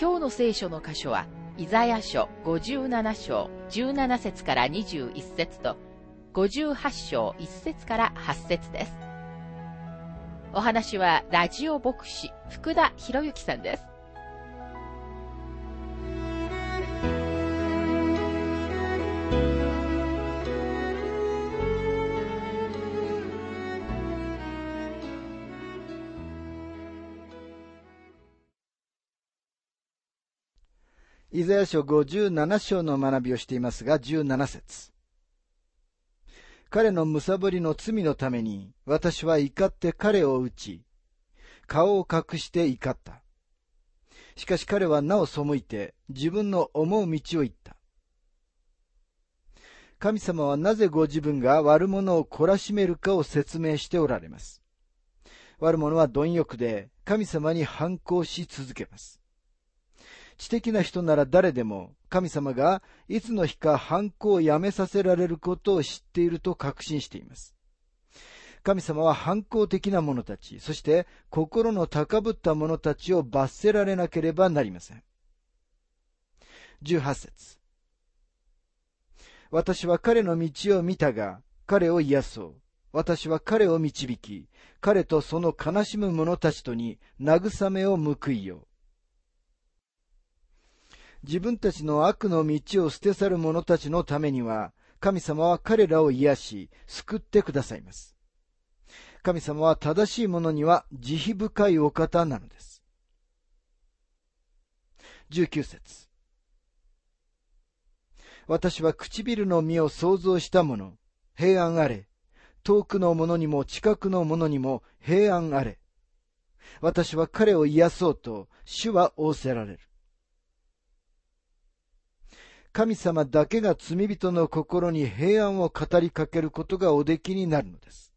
今日の聖書の箇所は、イザヤ書57章17節から21節と、58章1節から8節です。お話は、ラジオ牧師、福田博之さんです。イザヤ書57章の学びをしていますが、17節彼のむさぼりの罪のために、私は怒って彼を打ち、顔を隠して怒った。しかし彼はなお背いて、自分の思う道を行った。神様はなぜご自分が悪者を懲らしめるかを説明しておられます。悪者は貪欲で神様に反抗し続けます。知的な人なら誰でも神様がいつの日か反抗をやめさせられることを知っていると確信しています。神様は反抗的な者たち、そして心の高ぶった者たちを罰せられなければなりません。18節私は彼の道を見たが、彼を癒そう。私は彼を導き、彼とその悲しむ者たちとに慰めを報いよう。自分たちの悪の道を捨て去る者たちのためには、神様は彼らを癒し、救ってくださいます。神様は正しい者には慈悲深いお方なのです。19節私は唇の実を創造した者、平安あれ。遠くの者にも近くの者にも平安あれ。私は彼を癒そうと、主は仰せられる。神様だけが罪人の心に平安を語りかけることがおできになるのです。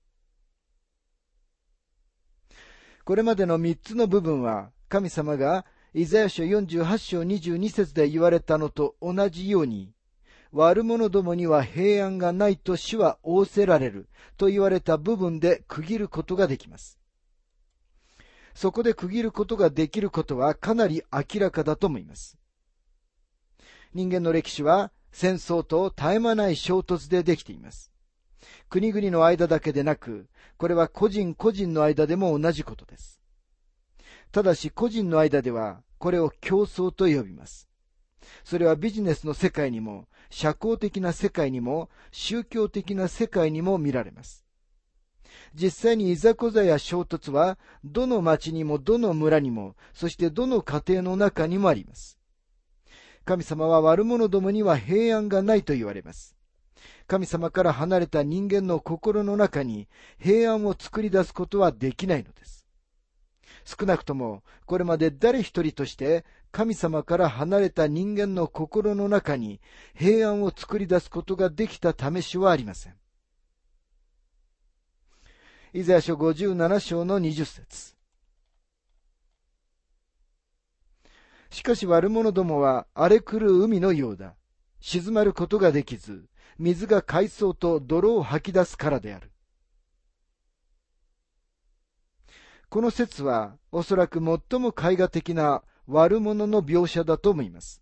これまでの三つの部分は、神様がイザヤ書48章22節で言われたのと同じように、悪者どもには平安がないと主は仰せられると言われた部分で区切ることができます。そこで区切ることができることはかなり明らかだと思います。人間の歴史は戦争と絶え間ない衝突でできています。国々の間だけでなく、これは個人個人の間でも同じことです。ただし個人の間では、これを競争と呼びます。それはビジネスの世界にも、社交的な世界にも、宗教的な世界にも見られます。実際にいざこざや衝突は、どの町にもどの村にも、そしてどの家庭の中にもあります。神様は悪者どもには平安がないと言われます。神様から離れた人間の心の中に平安を作り出すことはできないのです。少なくともこれまで誰一人として神様から離れた人間の心の中に平安を作り出すことができた試しはありません。イザヤ書57章の20節しかし悪者どもは荒れ狂う海のようだ。静まることができず、水が海藻と泥を吐き出すからである。この説はおそらく最も絵画的な悪者の描写だと思います。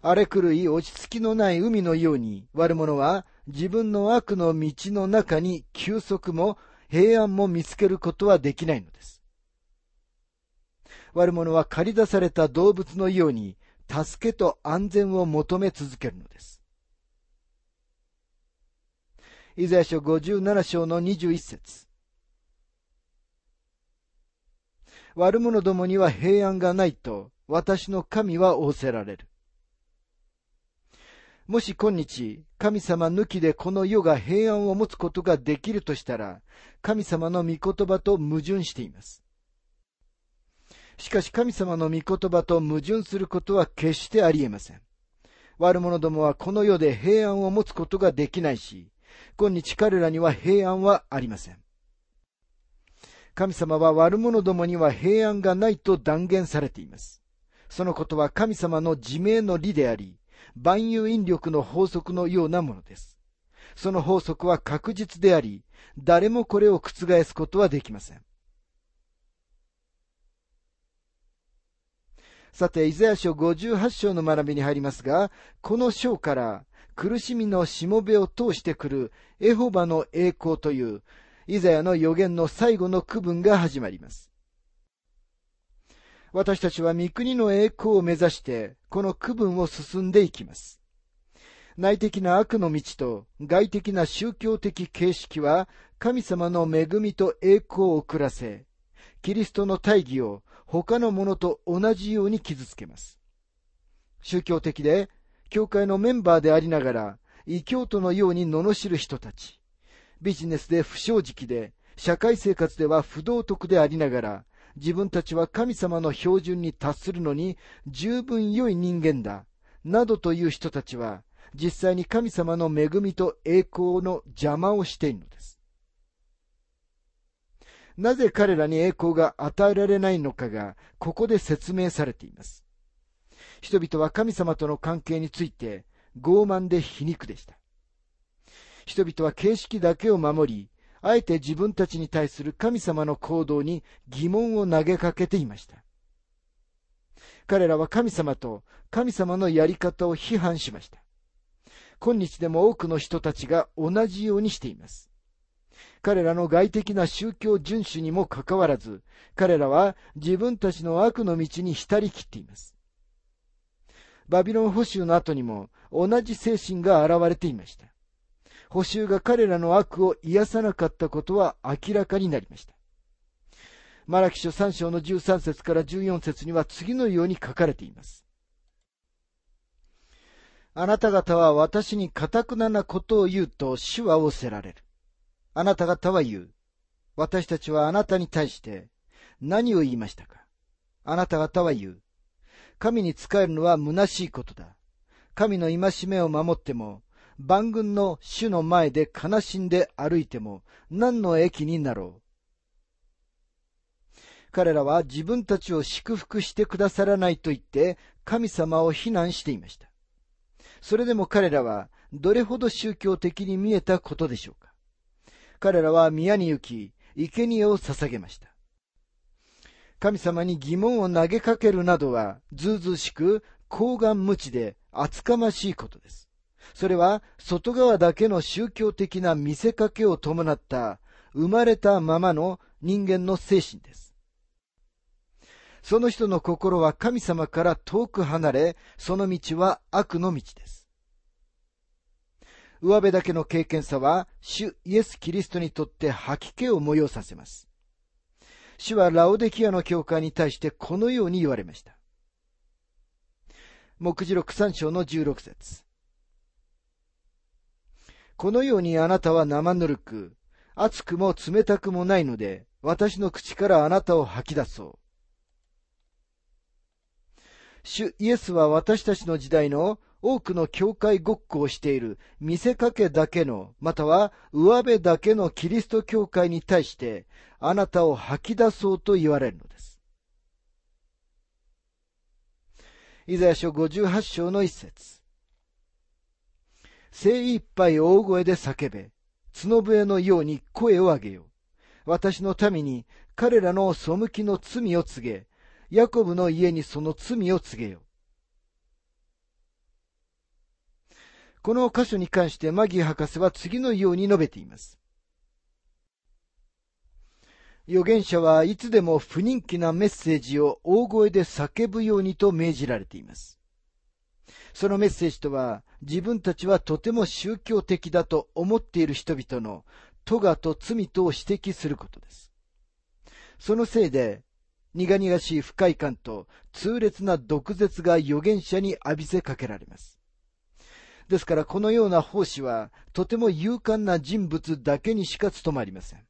荒れ狂い落ち着きのない海のように悪者は自分の悪の道の中に休息も平安も見つけることはできないのです。悪者は駆り出された動物のように、助けと安全を求め続けるのです。イザヤ書57章の21節悪者どもには平安がないと、私の神は仰せられる。もし今日、神様抜きでこの世が平安を持つことができるとしたら、神様の御言葉と矛盾しています。しかし神様の御言葉と矛盾することは決してありえません。悪者どもはこの世で平安を持つことができないし、今日彼らには平安はありません。神様は悪者どもには平安がないと断言されています。そのことは神様の自明の理であり、万有引力の法則のようなものです。その法則は確実であり、誰もこれを覆すことはできません。さて、イザヤ書58章の学びに入りますが、この章から苦しみのしもべを通してくるエホバの栄光というイザヤの予言の最後の区分が始まります。私たちは御国の栄光を目指してこの区分を進んでいきます。内的な悪の道と外的な宗教的形式は神様の恵みと栄光を遅らせ、キリストの大義を他のものと同じように傷つけます。宗教的で、教会のメンバーでありながら、異教徒のように罵る人たち。ビジネスで不正直で、社会生活では不道徳でありながら、自分たちは神様の標準に達するのに十分良い人間だ、などという人たちは、実際に神様の恵みと栄光の邪魔をしているのです。なぜ彼らに栄光が与えられないのかが、ここで説明されています。人々は神様との関係について、傲慢で皮肉でした。人々は形式だけを守り、あえて自分たちに対する神様の行動に疑問を投げかけていました。彼らは神様と神様のやり方を批判しました。今日でも多くの人たちが同じようにしています。彼らの外的な宗教遵守にもかかわらず、彼らは自分たちの悪の道に浸りきっています。バビロン捕囚の後にも同じ精神が現れていました。捕囚が彼らの悪を癒さなかったことは明らかになりました。マラキ書3章の13節から14節には次のように書かれています。あなた方は私に堅くななことを言うと主は仰せられる。あなた方は言う。私たちはあなたに対して何を言いましたか？あなた方は言う。神に仕えるのは虚しいことだ。神の戒めを守っても、万軍の主の前で悲しんで歩いても何の益になろう。彼らは自分たちを祝福してくださらないと言って神様を非難していました。それでも彼らはどれほど宗教的に見えたことでしょうか？彼らは宮に行き、生贄を捧げました。神様に疑問を投げかけるなどは、ずうずうしく、高顔無知で厚かましいことです。それは、外側だけの宗教的な見せかけを伴った、生まれたままの人間の精神です。その人の心は神様から遠く離れ、その道は悪の道です。上辺だけの経験さは、主イエス・キリストにとって吐き気を催させます。主はラオデキアの教会に対してこのように言われました。目次録三章の十六節このようにあなたは生ぬるく、熱くも冷たくもないので、私の口からあなたを吐き出そう。主イエスは私たちの時代の多くの教会ごっこをしている見せかけだけの、または上辺だけのキリスト教会に対して、あなたを吐き出そうと言われるのです。イザヤ書58章の一節精一杯大声で叫べ、角笛のように声を上げよ。私の民に彼らの背きの罪を告げ、ヤコブの家にその罪を告げよ。この箇所に関してマギー博士は次のように述べています。預言者はいつでも不人気なメッセージを大声で叫ぶようにと命じられています。そのメッセージとは、自分たちはとても宗教的だと思っている人々の咎と罪とを指摘することです。そのせいで、苦々しい不快感と痛烈な毒舌が預言者に浴びせかけられます。ですからこのような奉仕はとても勇敢な人物だけにしか務まりません。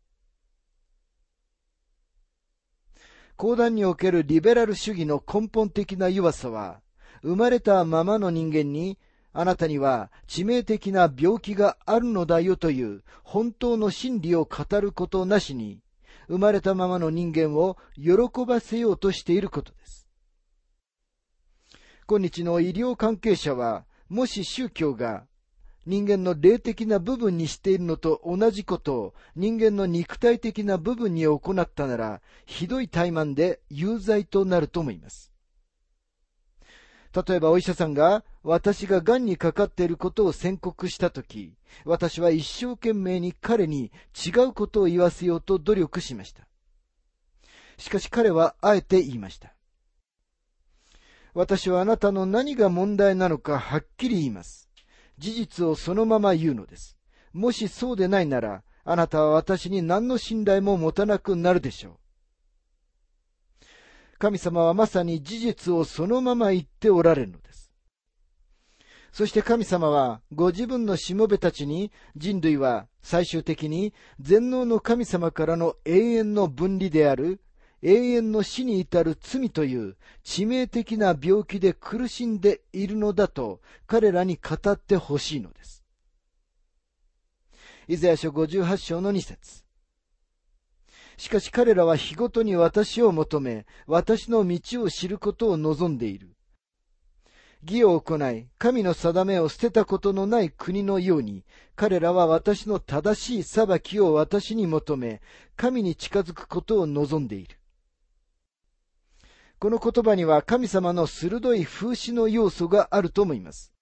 講談におけるリベラル主義の根本的な弱さは、生まれたままの人間に、あなたには致命的な病気があるのだよという本当の真理を語ることなしに、生まれたままの人間を喜ばせようとしていることです。今日の医療関係者は、もし宗教が人間の霊的な部分にしているのと同じことを人間の肉体的な部分に行ったなら、ひどい怠慢で有罪となると思います。例えばお医者さんが私が癌にかかっていることを宣告したとき、私は一生懸命に彼に違うことを言わせようと努力しました。しかし彼はあえて言いました。私はあなたの何が問題なのかはっきり言います。事実をそのまま言うのです。もしそうでないなら、あなたは私に何の信頼も持たなくなるでしょう。神様はまさに事実をそのまま言っておられるのです。そして神様はご自分のしもべたちに人類は最終的に全能の神様からの永遠の分離である永遠の死に至る罪という致命的な病気で苦しんでいるのだと彼らに語ってほしいのです。イザヤ書58章の2節しかし彼らは日ごとに私を求め、私の道を知ることを望んでいる。義を行い、神の定めを捨てたことのない国のように、彼らは私の正しい裁きを私に求め、神に近づくことを望んでいる。この言葉には神様の鋭い風刺の要素があると思います。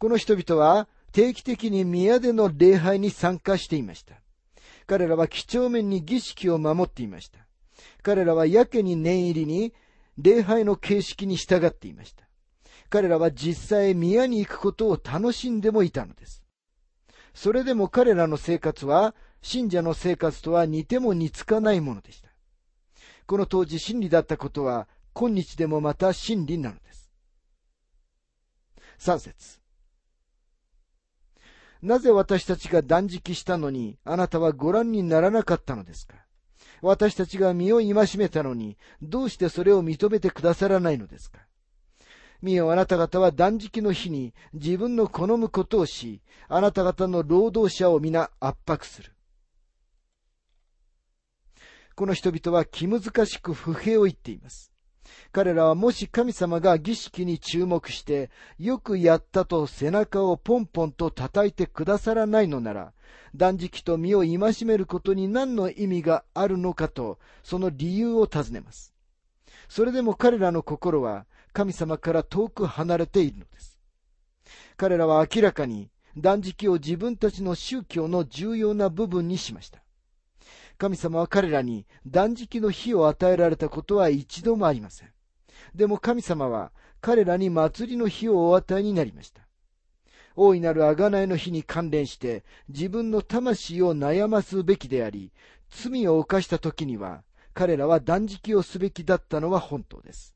この人々は定期的に宮での礼拝に参加していました。彼らは几帳面に儀式を守っていました。彼らはやけに念入りに礼拝の形式に従っていました。彼らは実際宮に行くことを楽しんでもいたのです。それでも彼らの生活は信者の生活とは似ても似つかないものでした。この当時真理だったことは、今日でもまた真理なのです。三節なぜ私たちが断食したのに、あなたはご覧にならなかったのですか？私たちが身を戒めたのに、どうしてそれを認めてくださらないのですか？見よあなた方は断食の日に自分の好むことをし、あなた方の労働者を皆圧迫する。この人々は気難しく不平を言っています。彼らはもし神様が儀式に注目して、よくやったと背中をポンポンと叩いてくださらないのなら、断食と身を戒めることに何の意味があるのかと、その理由を尋ねます。それでも彼らの心は神様から遠く離れているのです。彼らは明らかに断食を自分たちの宗教の重要な部分にしました。神様は彼らに断食の日を与えられたことは一度もありません。でも神様は彼らに祭りの日をお与えになりました。大いなる贖いの日に関連して自分の魂を悩ますべきであり、罪を犯した時には彼らは断食をすべきだったのは本当です。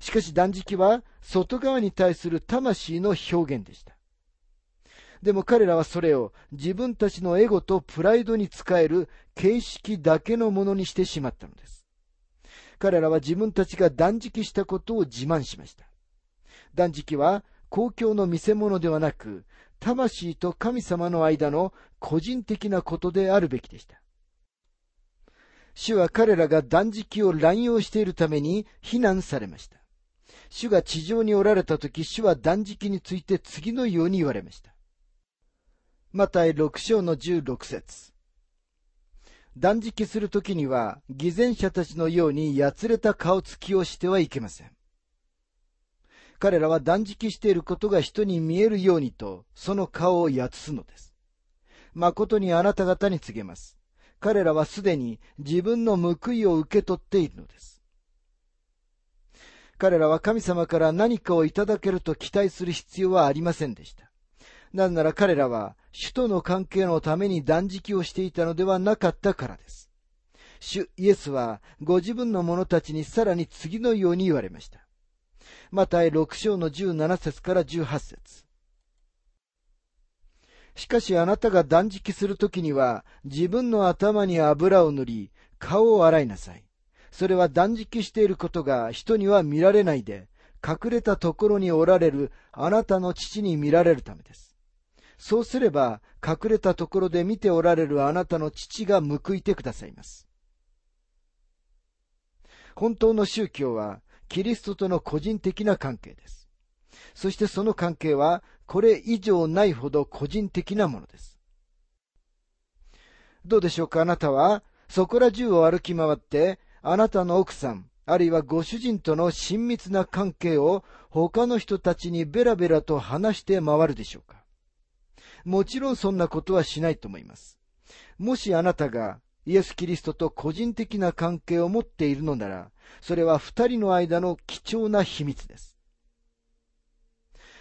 しかし断食は外側に対する魂の表現でした。でも彼らはそれを自分たちのエゴとプライドに使える形式だけのものにしてしまったのです。彼らは自分たちが断食したことを自慢しました。断食は公共の見せ物ではなく、魂と神様の間の個人的なことであるべきでした。主は彼らが断食を乱用しているために非難されました。主が地上におられた時、主は断食について次のように言われました。マタイ6章の16節断食するときには、偽善者たちのようにやつれた顔つきをしてはいけません。彼らは断食していることが人に見えるようにと、その顔をやつすのです。誠にあなた方に告げます。彼らはすでに自分の報いを受け取っているのです。彼らは神様から何かをいただけると期待する必要はありませんでした。なぜなら彼らは主との関係のために断食をしていたのではなかったからです。主イエスはご自分の者たちにさらに次のように言われました。マタイ6章の17節から18節しかしあなたが断食するときには自分の頭に油を塗り顔を洗いなさい。それは断食していることが人には見られないで、隠れたところにおられるあなたの父に見られるためです。そうすれば、隠れたところで見ておられるあなたの父が報いてくださいます。本当の宗教は、キリストとの個人的な関係です。そしてその関係は、これ以上ないほど個人的なものです。どうでしょうか？あなたは、そこら中を歩き回って、あなたの奥さん、あるいはご主人との親密な関係を他の人たちにベラベラと話して回るでしょうか？もちろんそんなことはしないと思います。もしあなたがイエス・キリストと個人的な関係を持っているのなら、それは二人の間の貴重な秘密です。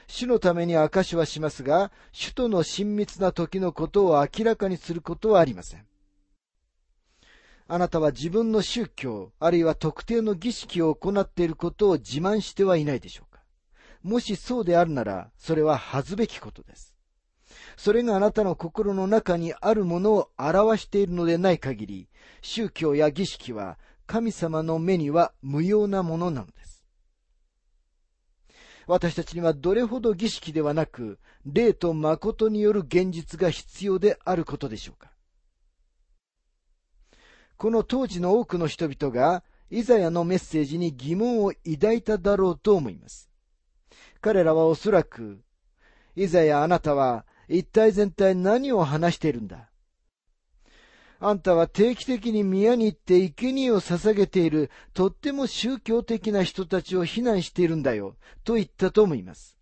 主のために証しはしますが、主との親密な時のことを明らかにすることはありません。あなたは自分の宗教、あるいは特定の儀式を行っていることを自慢してはいないでしょうか。もしそうであるなら、それは恥ずべきことです。それがあなたの心の中にあるものを表しているのでない限り、宗教や儀式は神様の目には無用なものなのです。私たちにはどれほど儀式ではなく、霊と誠による現実が必要であることでしょうか。この当時の多くの人々が、イザヤのメッセージに疑問を抱いただろうと思います。彼らはおそらく、イザヤあなたは一体全体何を話しているんだ？あんたは定期的に宮に行って生贄を捧げているとっても宗教的な人たちを非難しているんだよ、と言ったと思います。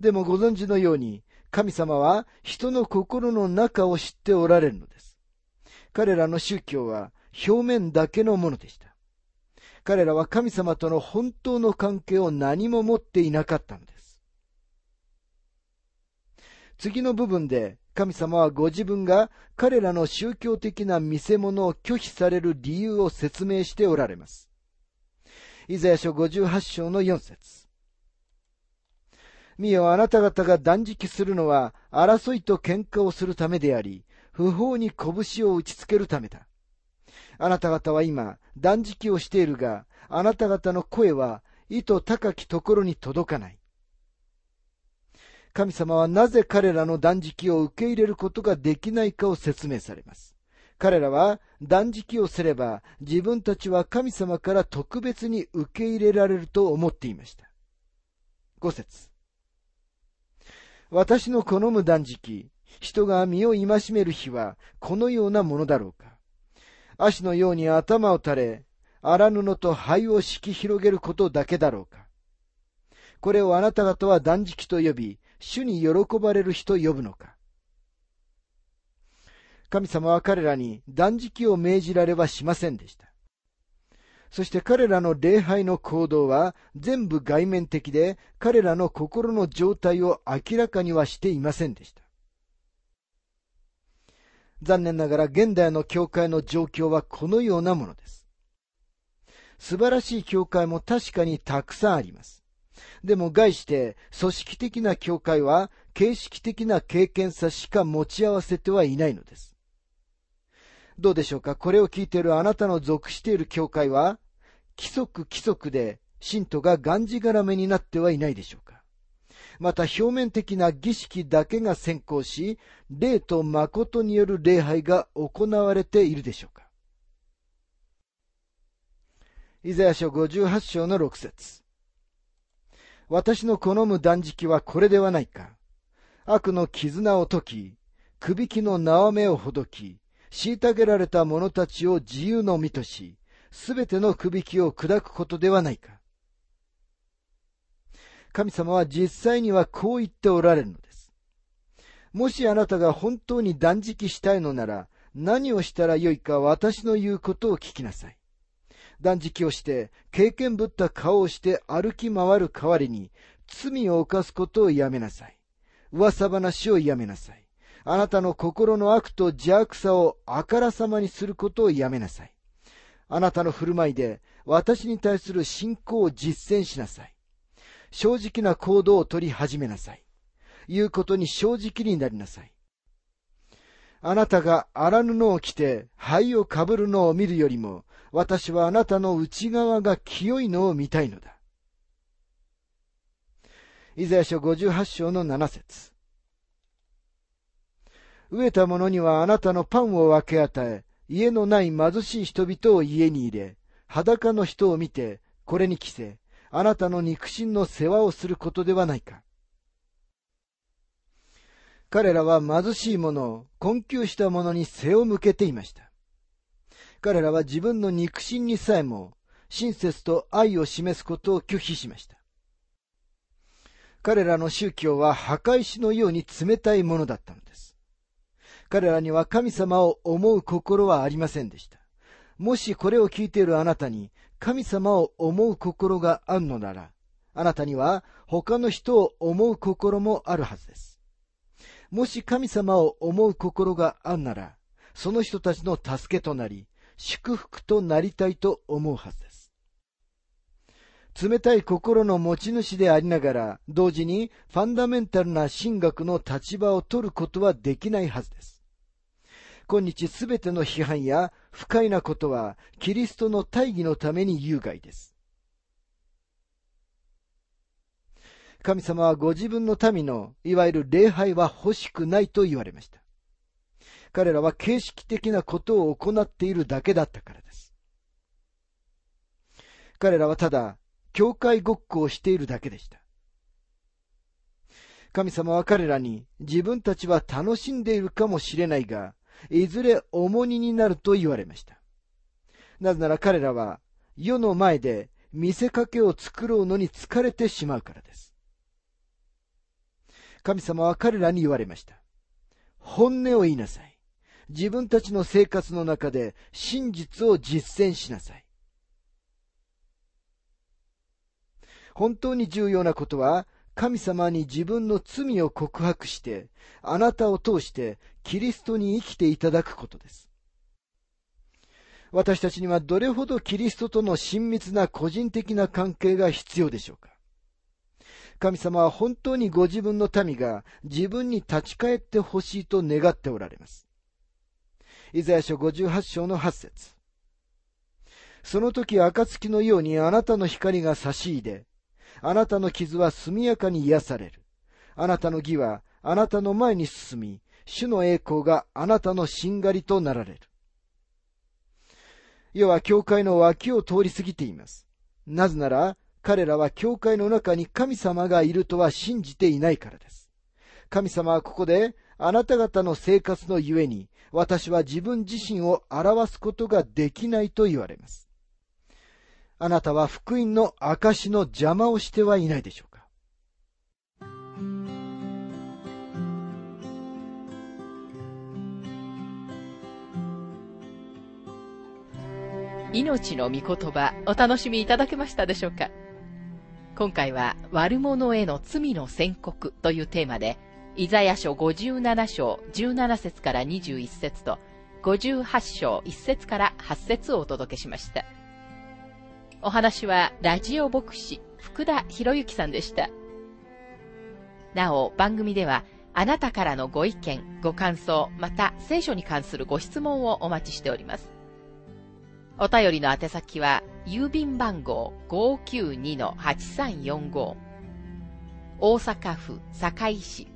でもご存知のように、神様は人の心の中を知っておられるのです。彼らの宗教は表面だけのものでした。彼らは神様との本当の関係を何も持っていなかったのです。次の部分で神様はご自分が彼らの宗教的な見せ物を拒否される理由を説明しておられます。イザヤ書58章の4節見よあなた方が断食するのは争いと喧嘩をするためであり、不法に拳を打ちつけるためだ。あなた方は今、断食をしているが、あなた方の声は、意図高きところに届かない。神様はなぜ彼らの断食を受け入れることができないかを説明されます。彼らは断食をすれば自分たちは神様から特別に受け入れられると思っていました。五節私の好む断食、人が身を戒める日はこのようなものだろうか。足のように頭を垂れ、荒布と灰を敷き広げることだけだろうか。これをあなた方は断食と呼び、主に喜ばれる日と呼ぶのか。神様は彼らに断食を命じられはしませんでした。そして彼らの礼拝の行動は全部外面的で彼らの心の状態を明らかにはしていませんでした。残念ながら現代の教会の状況はこのようなものです。素晴らしい教会も確かにたくさんあります。でも概して組織的な教会は形式的な経験さしか持ち合わせてはいないのです。どうでしょうか？これを聞いているあなたの属している教会は規則規則で信徒ががんじがらめになってはいないでしょうか？また表面的な儀式だけが先行し、霊と誠による礼拝が行われているでしょうか？イザヤ書58章の6節私の好む断食はこれではないか。悪の絆を解き、くびきの縄目をほどき、虐げられた者たちを自由の身とし、すべてのくびきを砕くことではないか。神様は実際にはこう言っておられるのです。もしあなたが本当に断食したいのなら、何をしたらよいか私の言うことを聞きなさい。断食をして、経験ぶった顔をして歩き回る代わりに、罪を犯すことをやめなさい。噂話をやめなさい。あなたの心の悪と邪悪さをあからさまにすることをやめなさい。あなたの振る舞いで私に対する信仰を実践しなさい。正直な行動を取り始めなさい。言うことに正直になりなさい。あなたが荒布を着て灰をかぶるのを見るよりも、私はあなたの内側が清いのを見たいのだ。イザヤ書58章の7節飢えた者にはあなたのパンを分け与え、家のない貧しい人々を家に入れ、裸の人を見て、これに着せ、あなたの肉親の世話をすることではないか。彼らは貧しい者、困窮した者に背を向けていました。彼らは自分の肉親にさえも親切と愛を示すことを拒否しました。彼らの宗教は墓石のように冷たいものだったのです。彼らには神様を思う心はありませんでした。もしこれを聞いているあなたに神様を思う心があるのなら、あなたには他の人を思う心もあるはずです。もし神様を思う心があるなら、その人たちの助けとなり、祝福となりたいと思うはずです。冷たい心の持ち主でありながら、同時にファンダメンタルな神学の立場を取ることはできないはずです。今日すべての批判や不快なことは、キリストの大義のために有害です。神様はご自分の民の、いわゆる礼拝は欲しくないと言われました。彼らは形式的なことを行っているだけだったからです。彼らはただ、教会ごっこをしているだけでした。神様は彼らに自分たちは楽しんでいるかもしれないが、いずれ重荷になると言われました。なぜなら彼らは世の前で見せかけを作ろうのに疲れてしまうからです。神様は彼らに言われました。本音を言いなさい。自分たちの生活の中で真実を実践しなさい。本当に重要なことは、神様に自分の罪を告白して、あなたを通してキリストに生きていただくことです。私たちにはどれほどキリストとの親密な個人的な関係が必要でしょうか神様は本当にご自分の民が自分に立ち返ってほしいと願っておられます。イザヤ書58章の8節その時暁のようにあなたの光が差し入れ、あなたの傷は速やかに癒される。あなたの義はあなたの前に進み、主の栄光があなたのしんがりとなられる。世は教会の脇を通り過ぎています。なぜなら、彼らは教会の中に神様がいるとは信じていないからです。神様はここで、あなた方の生活のゆえに、私は自分自身を表すことができないと言われます。あなたは福音の証の邪魔をしてはいないでしょうか命の御言葉お楽しみいただけましたでしょうか？今回は悪者への罪の宣告というテーマでイザヤ書57章17節から21節と、58章1節から8節をお届けしました。お話はラジオ牧師福田博之さんでした。なお、番組ではあなたからのご意見、ご感想、また聖書に関するご質問をお待ちしております。お便りの宛先は、郵便番号592-8345大阪府堺市